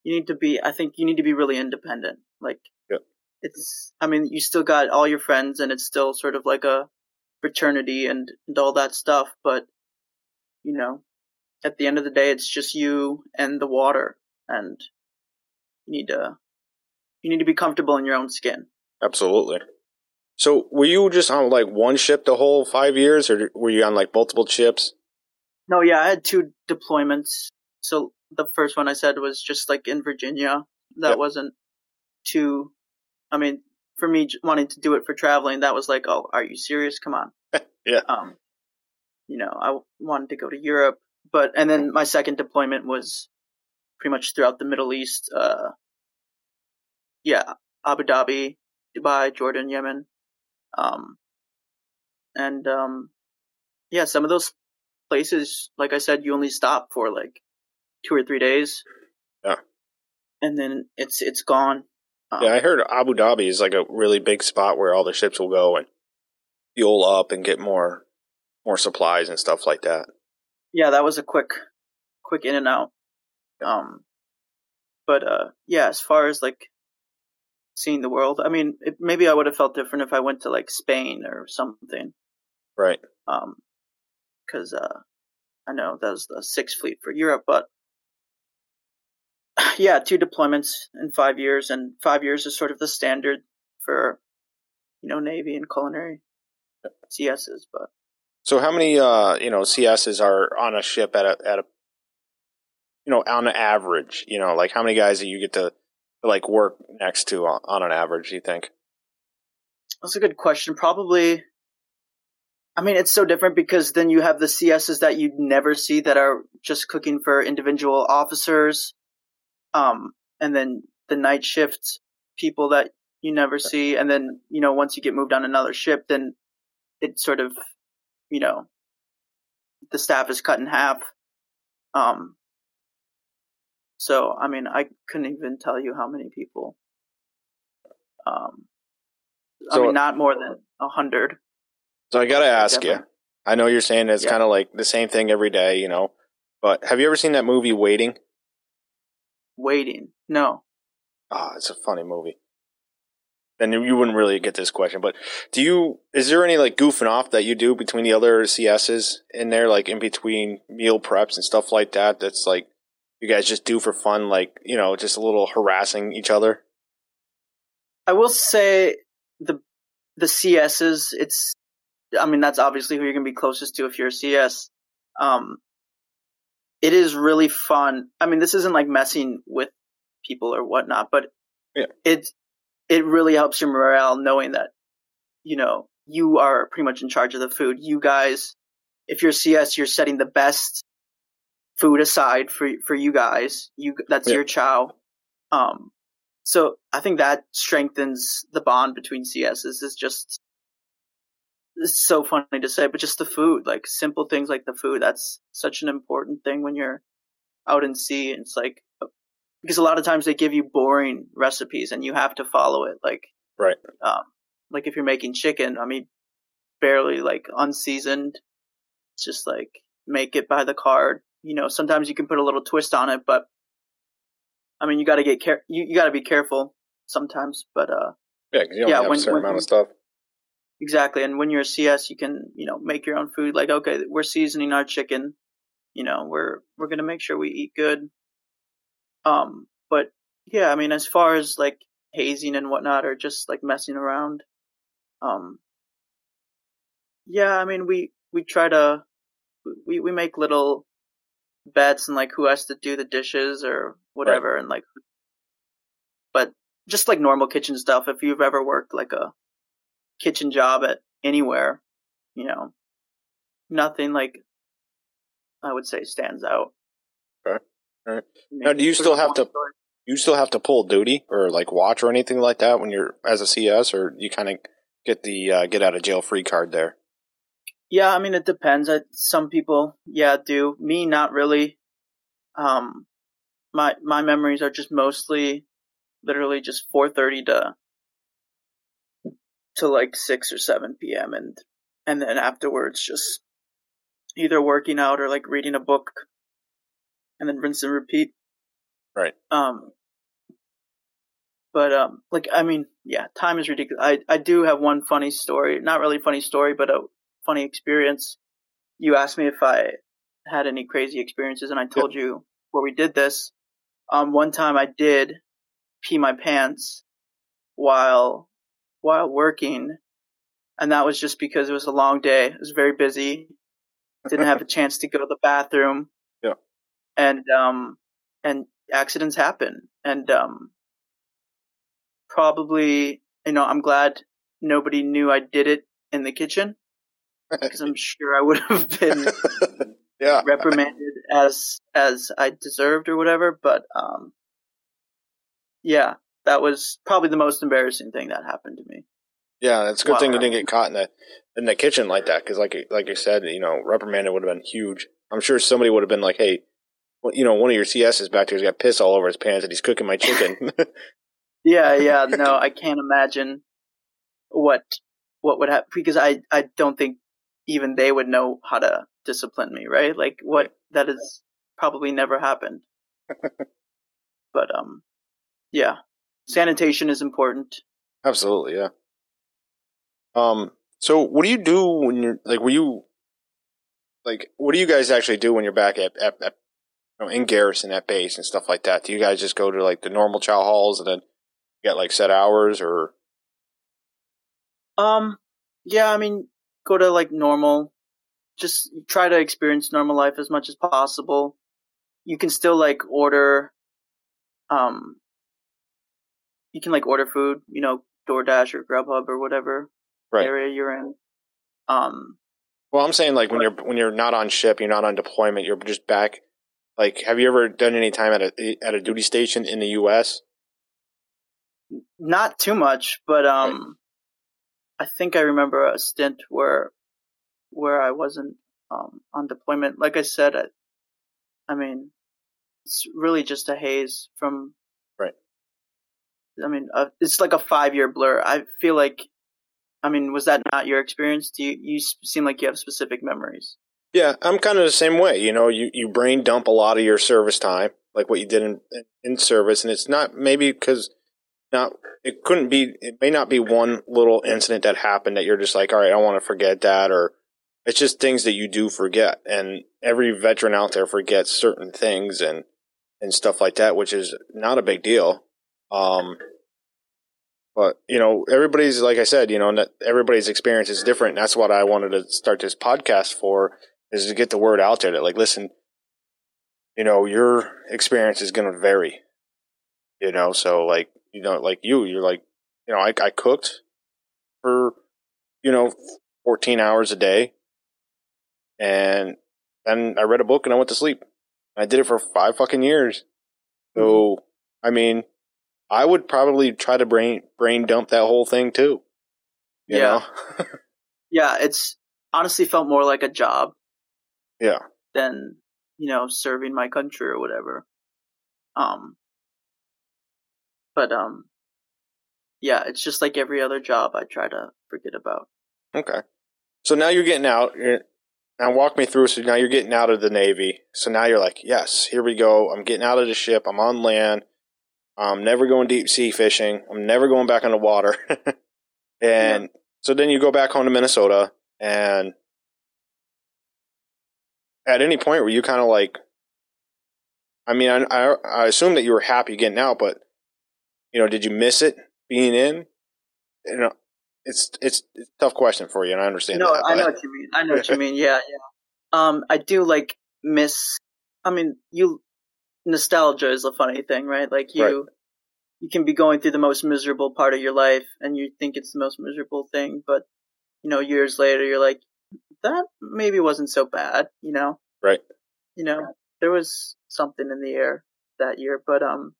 you need to be. I think you need to be really independent. Like, Yep. it's. I mean, you still got all your friends, and it's still sort of like a fraternity and, and all that stuff. But you know, at the end of the day, it's just you and the water, and you need to. You need to be comfortable in your own skin. Absolutely. So, were you just on like one ship the whole five years, or were you on like multiple ships? No, yeah, I had two deployments. So the first one I said was just like in Virginia. That Yep. wasn't too. I mean, for me wanting to do it for traveling, that was like, oh, are you serious? Come on. Yeah. Um, you know, I wanted to go to Europe, but and then my second deployment was pretty much throughout the Middle East. Uh, yeah, Abu Dhabi, Dubai, Jordan, Yemen, um, and um, yeah, some of those places, like I said, you only stop for like two or three days. Yeah. And then it's it's gone. Um, Yeah, I heard Abu Dhabi is like a really big spot where all the ships will go and fuel up and get more more supplies and stuff like that. yeah, that was a quick quick in and out. Um, but uh, yeah, as far as like seeing the world, I mean, it, maybe I would have felt different if I went to like Spain or something. Right. Um, because uh, I know that was the Sixth Fleet for Europe, but yeah, two deployments in five years, and five years is sort of the standard for you know Navy and culinary CSs. But So, how many uh you know CSs are on a ship at a at a you know on average? You know, like how many guys that you get to like work next to on, on an average? Do you think? that's a good question. Probably. I mean, it's so different because then you have the CSs that you never see that are just cooking for individual officers, um, and then the night shift people that you never see. And then, you know, once you get moved on another ship, then it sort of, you know, the staff is cut in half. Um, so, I mean, I couldn't even tell you how many people. Um, so, I mean, not more than a hundred. So I gotta ask Definitely. you. I know you're saying it's yeah. kind of like the same thing every day, you know, but have you ever seen that movie Waiting? Waiting? No. Ah, oh, it's a funny movie. Then you wouldn't really get this question, but do you? Is there any like goofing off that you do between the other CSs in there, like in between meal preps and stuff like that? That's like you guys just do for fun, like you know, just a little harassing each other. I will say the the CSs. It's, I mean, that's obviously who you're gonna be closest to if you're a CS. Um, it is really fun. I mean, this isn't like messing with people or whatnot, but yeah. it it really helps your morale knowing that you know you are pretty much in charge of the food. You guys, if you're CS, you're setting the best food aside for for you guys. You that's yeah. your chow. Um, so I think that strengthens the bond between CSs. Is just it's so funny to say, but just the food, like simple things like the food. That's such an important thing when you're out in sea. It's like because a lot of times they give you boring recipes and you have to follow it. Like right, um, like if you're making chicken, I mean, barely like unseasoned. It's just like make it by the card. You know, sometimes you can put a little twist on it, but I mean, you got to get care. You, you got to be careful sometimes, but uh, yeah, you don't yeah, have when, a certain when, amount of stuff. Exactly, and when you're a CS, you can you know make your own food. Like, okay, we're seasoning our chicken. You know, we're we're gonna make sure we eat good. Um, but yeah, I mean, as far as like hazing and whatnot, or just like messing around, um, yeah, I mean, we we try to we we make little bets and like who has to do the dishes or whatever, right. and like, but just like normal kitchen stuff. If you've ever worked like a kitchen job at anywhere, you know, nothing like I would say stands out. Okay. Right. Now, do you still have to? You still have to pull duty or like watch or anything like that when you're as a CS, or you kind of get the uh, get out of jail free card there. Yeah, I mean it depends. I, Some people, yeah, do. Me, not really. Um, my my memories are just mostly, literally just four thirty to to like six or seven p.m. and and then afterwards just either working out or like reading a book and then rinse and repeat. Right. Um, but um, like I mean, yeah, time is ridiculous. I I do have one funny story, not really funny story, but a funny experience. You asked me if I had any crazy experiences, and I told yep. you where we did this. Um, one time I did pee my pants while while working, and that was just because it was a long day. It was very busy. Didn't have a chance to go to the bathroom Yeah, and um and accidents happen and um probably you know i'm glad nobody knew i did it in the kitchen because i'm sure i would have been yeah. reprimanded as as i deserved or whatever but um yeah that was probably the most embarrassing thing that happened to me yeah it's a good wow. thing you didn't get caught in the in the kitchen like that because like like you said you know reprimanded would have been huge i'm sure somebody would have been like hey you know, one of your CSs back there's got piss all over his pants and he's cooking my chicken. yeah, yeah, no, I can't imagine what what would happen because I I don't think even they would know how to discipline me, right? Like what that is probably never happened. but um yeah. Sanitation is important. Absolutely, yeah. Um so what do you do when you're like were you like what do you guys actually do when you're back at, at, at know, in garrison at base and stuff like that? Do you guys just go to like the normal chow halls and then get like set hours or? Um, yeah, I mean, go to like normal, just try to experience normal life as much as possible. You can still like order, um, you can like order food, you know, DoorDash or Grubhub or whatever right. area you're in. Um, well, I'm saying like when you're when you're not on ship, you're not on deployment, you're just back like, have you ever done any time at a at a duty station in the U.S.? Not too much, but um, I think I remember a stint where where I wasn't um on deployment. Like I said, I, I mean, it's really just a haze from. Right. I mean, uh, it's like a five year blur. I feel like, I mean, was that not your experience? Do you you seem like you have specific memories? Yeah, I'm kind of the same way. You know, you, you brain dump a lot of your service time, like what you did in in service, and it's not maybe because not it couldn't be it may not be one little incident that happened that you're just like, all right, I want to forget that, or it's just things that you do forget, and every veteran out there forgets certain things and and stuff like that, which is not a big deal. Um, but you know, everybody's like I said, you know, everybody's experience is different. That's what I wanted to start this podcast for is to get the word out there that like, listen, you know, your experience is going to vary. You know, so like you know, like you, you're like, you know, I I cooked for you know 14 hours a day, and then I read a book and I went to sleep. I did it for five fucking years. So, mm-hmm. I mean, I would probably try to brain brain dump that whole thing too. yeah. yeah, it's honestly felt more like a job. Yeah. Than, you know, serving my country or whatever. Um but um yeah, it's just like every other job I try to forget about. Okay. So now you're getting out. You're, now walk me through. So now you're getting out of the Navy. So now you're like, yes, here we go. I'm getting out of the ship. I'm on land. I'm never going deep sea fishing. I'm never going back on the water. and yeah. so then you go back home to Minnesota. And at any point were you kind of like, I mean, I, I, I assume that you were happy getting out, but you know, did you miss it being in? You know, it's it's, it's a tough question for you, and I understand. No, that, I know what you mean. I know what you mean. Yeah, yeah. Um, I do like miss. I mean, you nostalgia is a funny thing, right? Like you, right. you can be going through the most miserable part of your life, and you think it's the most miserable thing, but you know, years later, you're like, that maybe wasn't so bad, you know? Right. You know, there was something in the air that year, but um,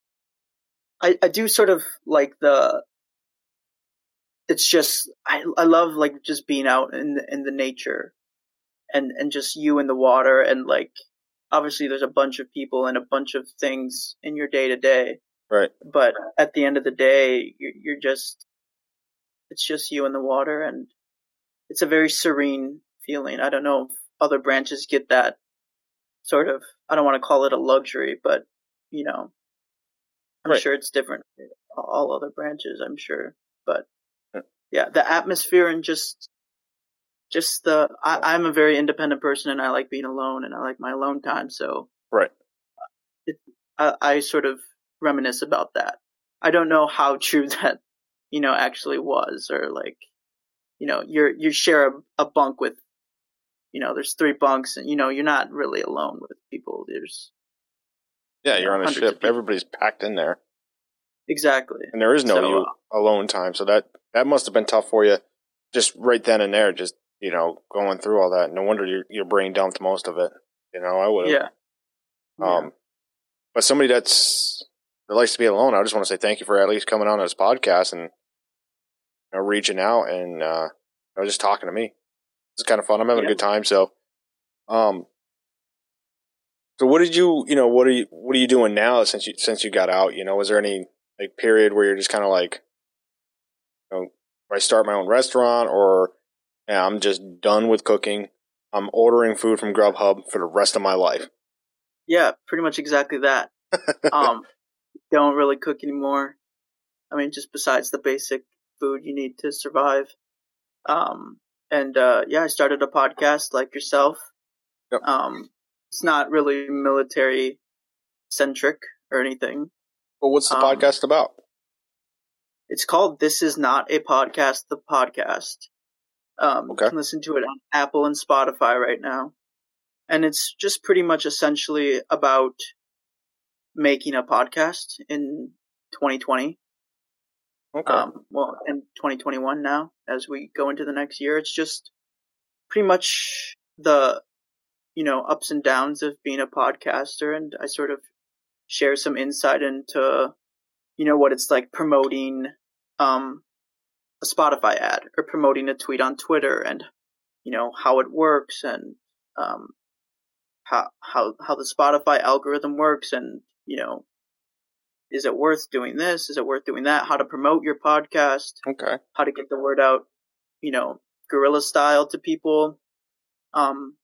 I I do sort of like the it's just I I love like just being out in the, in the nature, and and just you in the water and like obviously there's a bunch of people and a bunch of things in your day to day. Right. But at the end of the day, you're, you're just it's just you in the water, and it's a very serene feeling. I don't know if other branches get that sort of. I don't want to call it a luxury, but you know, I'm right. sure it's different. Eh, all other branches, I'm sure, but yeah, the atmosphere and just just the I, I'm a very independent person and I like being alone and I like my alone time. So right, it, I, I sort of reminisce about that. I don't know how true that you know actually was or like you know you're you share a, a bunk with you know there's three bunks and you know you're not really alone with people. There's yeah, you're on a ship. Everybody's packed in there. Exactly. And there is no so, you uh, alone time, so that that must have been tough for you, just right then and there. Just you know, going through all that. No wonder your your brain dumped most of it. You know, I would. Yeah. Um, yeah. but somebody that's that likes to be alone, I just want to say thank you for at least coming on this podcast and you know, reaching out and uh, you know, just talking to me. It's kind of fun. I'm having yeah. a good time. So, um, so what did you, you know, what are you, what are you doing now since you since you got out? You know, was there any like period where you're just kind of like, you know, I start my own restaurant or yeah, I'm just done with cooking. I'm ordering food from Grubhub for the rest of my life. Yeah, pretty much exactly that. um, don't really cook anymore. I mean, just besides the basic food you need to survive. Um, and uh, yeah, I started a podcast like yourself. Yep. Um, it's not really military centric or anything. Well, what's the um, podcast about? It's called "This Is Not a Podcast." The podcast. Um, okay. You can listen to it on Apple and Spotify right now, and it's just pretty much essentially about making a podcast in 2020. Okay. Um, well, in 2021 now, as we go into the next year, it's just pretty much the you know ups and downs of being a podcaster, and I sort of share some insight into you know what it's like promoting um, a Spotify ad or promoting a tweet on Twitter and you know how it works and um, how how how the Spotify algorithm works and you know is it worth doing this? Is it worth doing that? How to promote your podcast? Okay. how to get the word out you know guerrilla style to people? Um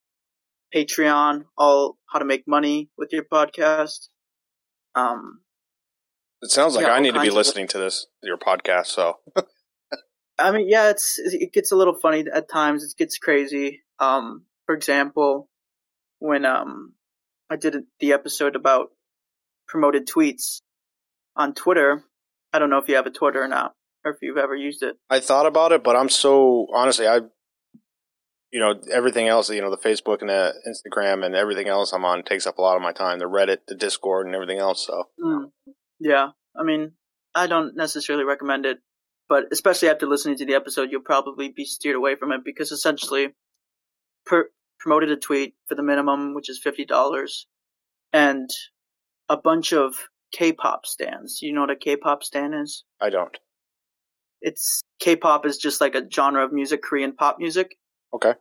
Patreon all how to make money with your podcast um It sounds like Yeah, I need to be listening to this your podcast. So I mean, yeah, it's it gets a little funny at times. It gets crazy. Um, for example, when um I did the episode about promoted tweets on Twitter. I don't know if you have a Twitter or not, or if you've ever used it. I thought about it, but I'm so honestly, I, you know, everything else, you know, the Facebook and the Instagram and everything else I'm on takes up a lot of my time. The Reddit, the Discord, and everything else. So hmm. Yeah, I mean, I don't necessarily recommend it, but especially after listening to the episode, you'll probably be steered away from it because essentially, per- promoted a tweet for the minimum, which is fifty dollars, and a bunch of K-pop stans. You know what a K-pop stan is? I don't. It's K-pop is just like a genre of music, Korean pop music, Okay.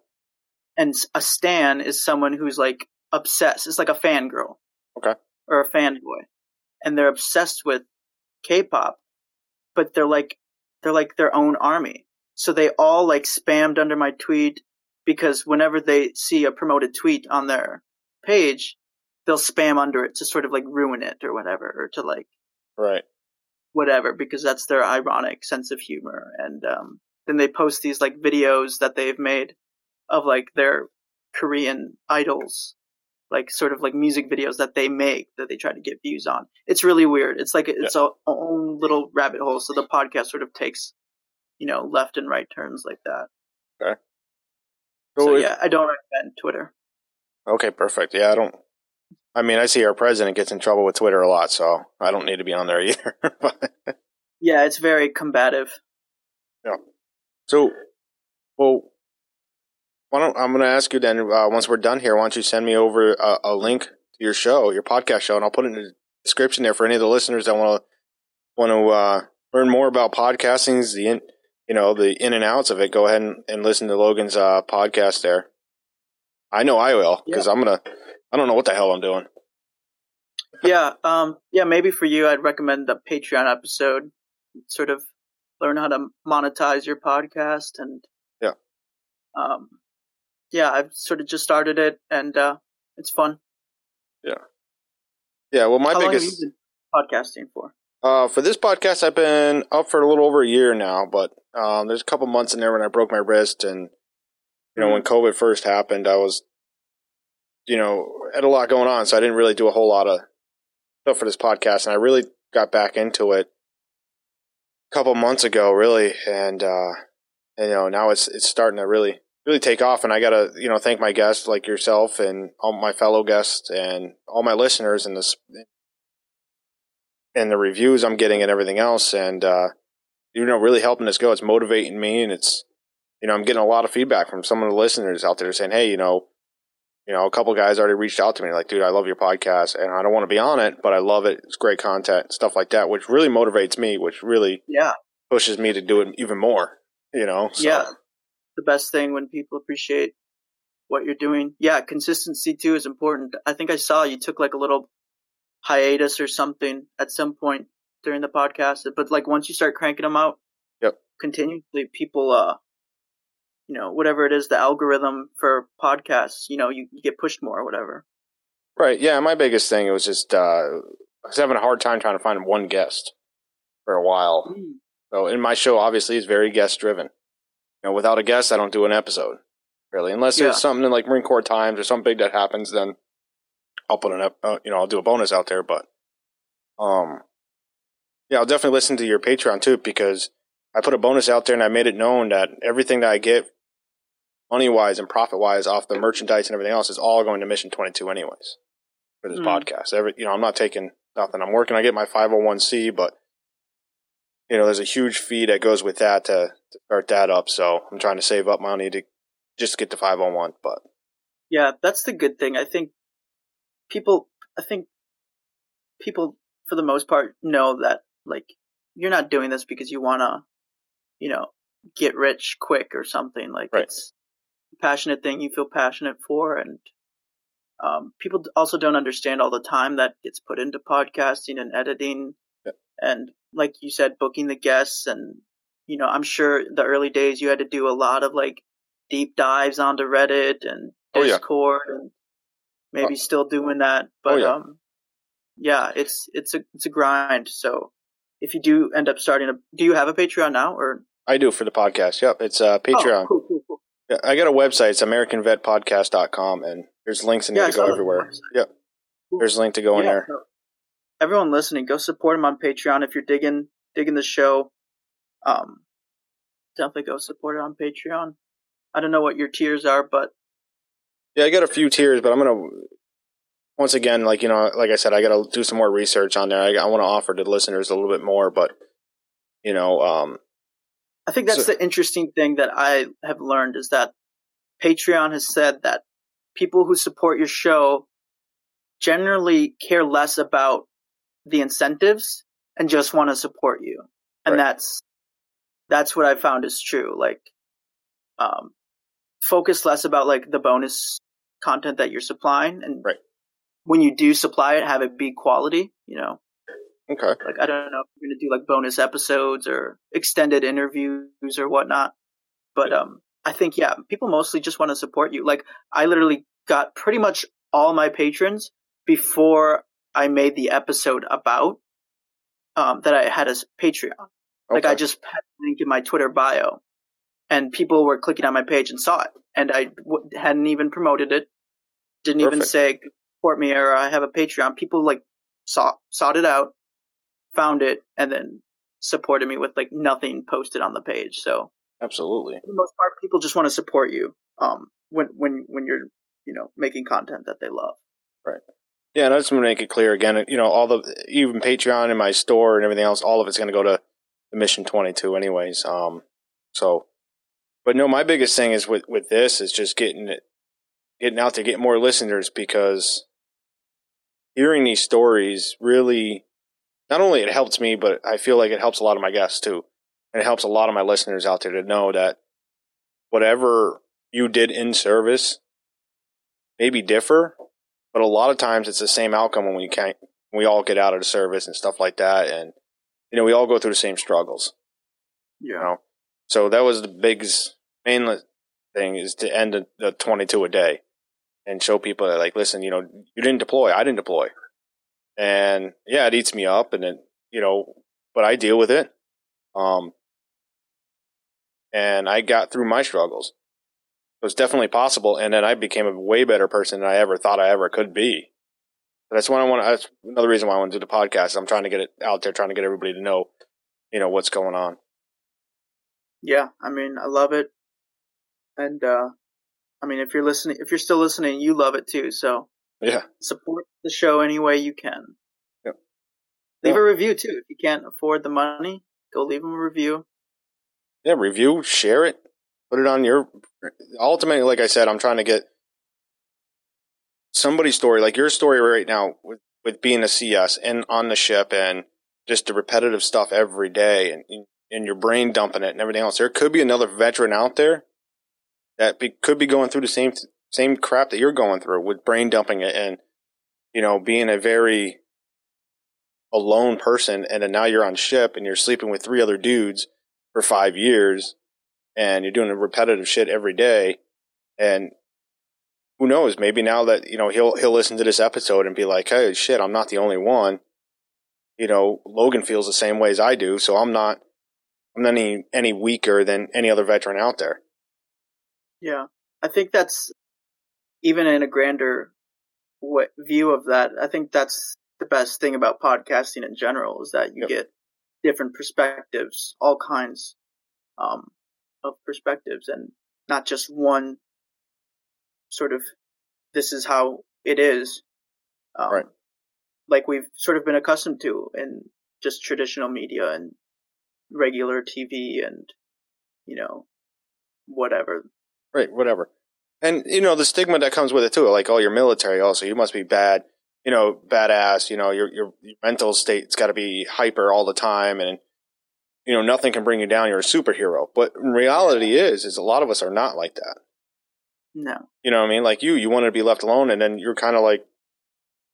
and a stan is someone who's like obsessed. It's like a fangirl. Okay. Or a fanboy. And they're obsessed with K-pop, but they're like they're like their own army. So they all like spammed under my tweet because whenever they see a promoted tweet on their page, they'll spam under it to sort of like ruin it or whatever, or to like Right. whatever because that's their ironic sense of humor and um, then they post these like videos that they've made of like their korean idols like sort of like music videos that they make that they try to get views on it's really weird it's like it's a own little rabbit hole so the podcast sort of takes you know left and right turns like that So so if- yeah i don't recommend twitter Okay. Perfect. Yeah. I don't. I mean, I see our president gets in trouble with Twitter a lot, so I don't need to be on there either. Yeah it's very combative so, well, why don't I'm going to ask you then? Uh, once we're done here, why don't you send me over a, a link to your show, your podcast show, and I'll put it in the description there for any of the listeners that want to want to uh, learn more about podcasting, the in, you know the in and outs of it. Go ahead and, and listen to Logan's uh, podcast there. I know I will because I'm gonna. I don't know what the hell I'm doing. yeah, um, yeah, maybe for you, I'd recommend the Patreon episode. Sort of learn how to monetize your podcast, and Yeah. um, yeah, I've sort of just started it, and uh, it's fun. Yeah. Yeah, well, my how biggest. podcasting for? Uh, for this podcast, I've been up for a little over a year now, but um, there's a couple months in there when I broke my wrist, and you know when COVID first happened, I was, you know, had a lot going on, so I didn't really do a whole lot of stuff for this podcast, and I really got back into it couple months ago, really, and uh, you know now it's it's starting to really really take off, and I gotta you know thank my guests like yourself and all my fellow guests and all my listeners and this and the reviews I'm getting and everything else, and uh, you know, really helping us go. It's motivating me, and it's you know, I'm getting a lot of feedback from some of the listeners out there saying, "Hey, you know, you know, a couple guys already reached out to me like, dude, I love your podcast, and I don't want to be on it, but I love it. It's great content, stuff like that, which really motivates me, which really Yeah, pushes me to do it even more. You know, so, yeah, the best thing when people appreciate what you're doing. Yeah, consistency too is important. I think I saw you took like a little hiatus or something at some point during the podcast, but like once you start cranking them out, Yep. continuously, people, uh, you know, whatever it is, the algorithm for podcasts, you know, you, you get pushed more or whatever. right, yeah. My biggest thing it was just uh, I was having a hard time trying to find one guest for a while. So, in my show, obviously, is very guest driven. You know, without a guest, I don't do an episode really, unless Yeah. there's something in like Marine Corps times or something big that happens. Then I'll put an, up uh, you know, I'll do a bonus out there. But, um, yeah, I'll definitely listen to your Patreon too because I put a bonus out there and I made it known that everything that I get, money wise and profit wise, off the merchandise and everything else is all going to Mission Twenty Two, anyways, for this Mm. podcast. Every, you know, I'm not taking nothing. I'm working. I get my 501c, but you know, there's a huge fee that goes with that to, to start that up. So I'm trying to save up money to just get to 501. But Yeah, that's the good thing. I think people, I think people for the most part know that like you're not doing this because you want to, you know, get rich quick or something. Like Right. it's passionate thing you feel passionate for, and um, people also don't understand all the time that gets put into podcasting and editing, Yeah. and like you said, booking the guests, and you know, I'm sure the early days you had to do a lot of like deep dives onto Reddit and Oh, yeah. Discord, and maybe still doing that, but Oh, yeah. um, yeah, it's it's a it's a grind. So if you do end up starting a, do you have a Patreon now or I do for the podcast. Yep, it's uh, Patreon. Oh, cool, cool, I got a website. It's AmericanVetPodcast.com, and there's links in there Yeah, I to go everywhere. Yep, there's a link to go in there. so Everyone listening, go support him on Patreon if you're digging digging the show. Um, definitely go support it on Patreon. I don't know what your tiers are, but Yeah, I got a few tiers, but I'm gonna once again, like you know, like I said, I got to do some more research on there. I, I want to offer to listeners a little bit more, but you know, um, I think that's So- the interesting thing that I have learned is that Patreon has said that people who support your show generally care less about the incentives and just want to support you. And Right. that's that's what I found is true. Like um focus less about like the bonus content that you're supplying and Right. when you do supply it have it be quality, you know okay, like I don't know if you're gonna do like bonus episodes or extended interviews or whatnot. But um I think yeah, people mostly just want to support you. Like I literally got pretty much all my patrons before I made the episode about um that I had as Patreon. Like. I just had a link in my Twitter bio and people were clicking on my page and saw it and I w- hadn't even promoted it. Didn't even say support me or I have a Patreon. People like saw sought it out found it and then supported me with like nothing posted on the page. So absolutely. for the most part, people just want to support you um, when when when you're you know making content that they love. Right. Yeah, and I just want to make it clear again. You know, all the even Patreon and my store and everything else, all of it's going to go to the Mission Twenty Two, anyways. Um, so, but no, my biggest thing is with with this is just getting it, getting out to get more listeners because hearing these stories really, not only it helps me, but I feel like it helps a lot of my guests too, and it helps a lot of my listeners out there to know that whatever you did in service maybe differ, but a lot of times it's the same outcome when we can't when we all get out of the service and stuff like that. And you know we all go through the same struggles Yeah. know, so that was the biggest main thing is to end the, the 22 a day and show people that like listen you know you didn't deploy i didn't deploy and yeah it eats me up and it you know but i deal with it um and i got through my struggles it was definitely possible and then i became a way better person than i ever thought i ever could be that's why i want that's another reason why i want to do the podcast i'm trying to get it out there trying to get everybody to know you know what's going on Yeah. I mean, I love it, and uh, I mean, if you're listening, if you're still listening, you love it too. So yeah support the show any way you can. Yep. Leave a review too if you can't afford the money. Go leave them a review. yeah review share it put it on your ultimately like i said i'm trying to get somebody's story like your story right now with, with being a cs and on the ship and just the repetitive stuff every day and and your brain dumping it and everything else there could be another veteran out there that be, could be going through the same same crap that you're going through with brain dumping it and you know being a very alone person and then now you're on ship and you're sleeping with three other dudes for five years and you're doing the repetitive shit every day and who knows maybe now that you know he'll he'll listen to this episode and be like hey shit i'm not the only one. You know logan feels the same way as i do so i'm not i'm not any any weaker than any other veteran out there. Yeah, I think that's even in a grander w- view of that. I think that's the best thing about podcasting in general is that you Yep. get different perspectives, all kinds um, of perspectives, and not just one sort of. This is how it is, um, Right. Like we've sort of been accustomed to in just traditional media and regular TV and you know whatever right whatever and you know the stigma that comes with it too like oh you're military also you must be bad you know, badass. You know, your your, your mental state's got to be hyper all the time, and you know, nothing can bring you down. You're a superhero. But reality, is is a lot of us are not like that. No. You know what I mean? Like you, you wanted to be left alone, and then you're kind of like,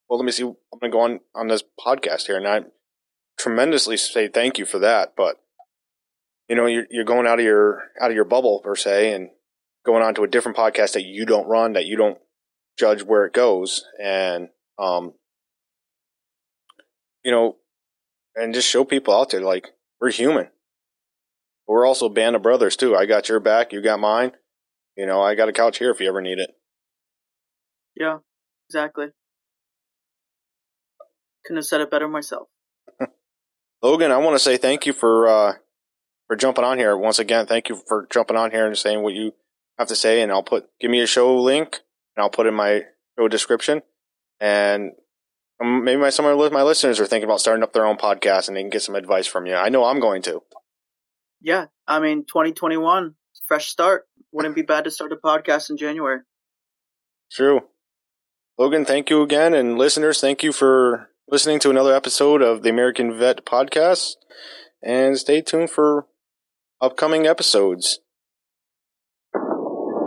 well, let me see. I'm going to go on on this podcast here, and I tremendously say thank you for that. But you know, you're you're going out of your out of your bubble per se, and going on to a different podcast that you don't run, that you don't judge where it goes, and um, you know, and just show people out there like we're human. We're also a band of brothers too. I got your back, you got mine. You know, I got a couch here if you ever need it. Yeah, exactly. Couldn't have said it better myself. Logan, I want to say thank you for uh, for jumping on here once again. Thank you for jumping on here and saying what you have to say, and I'll put give me a show link and I'll put in my show description. And um, maybe my some of my listeners are thinking about starting up their own podcast, and they can get some advice from you. I know I'm going to. Yeah, I mean, 2021, fresh start. Wouldn't be bad to start a podcast in January. True. Logan, thank you again, and listeners, thank you for listening to another episode of the American Vet Podcast. And stay tuned for upcoming episodes.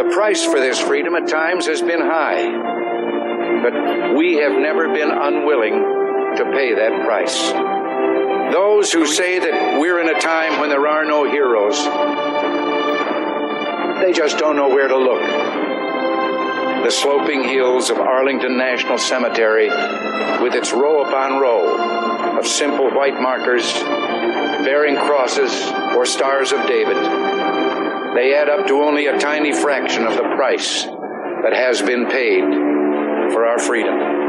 The price for this freedom at times has been high, but we have never been unwilling to pay that price. Those who say that we're in a time when there are no heroes, they just don't know where to look. The sloping hills of Arlington National Cemetery, with its row upon row of simple white markers bearing crosses or stars of David, they add up to only a tiny fraction of the price that has been paid for our freedom.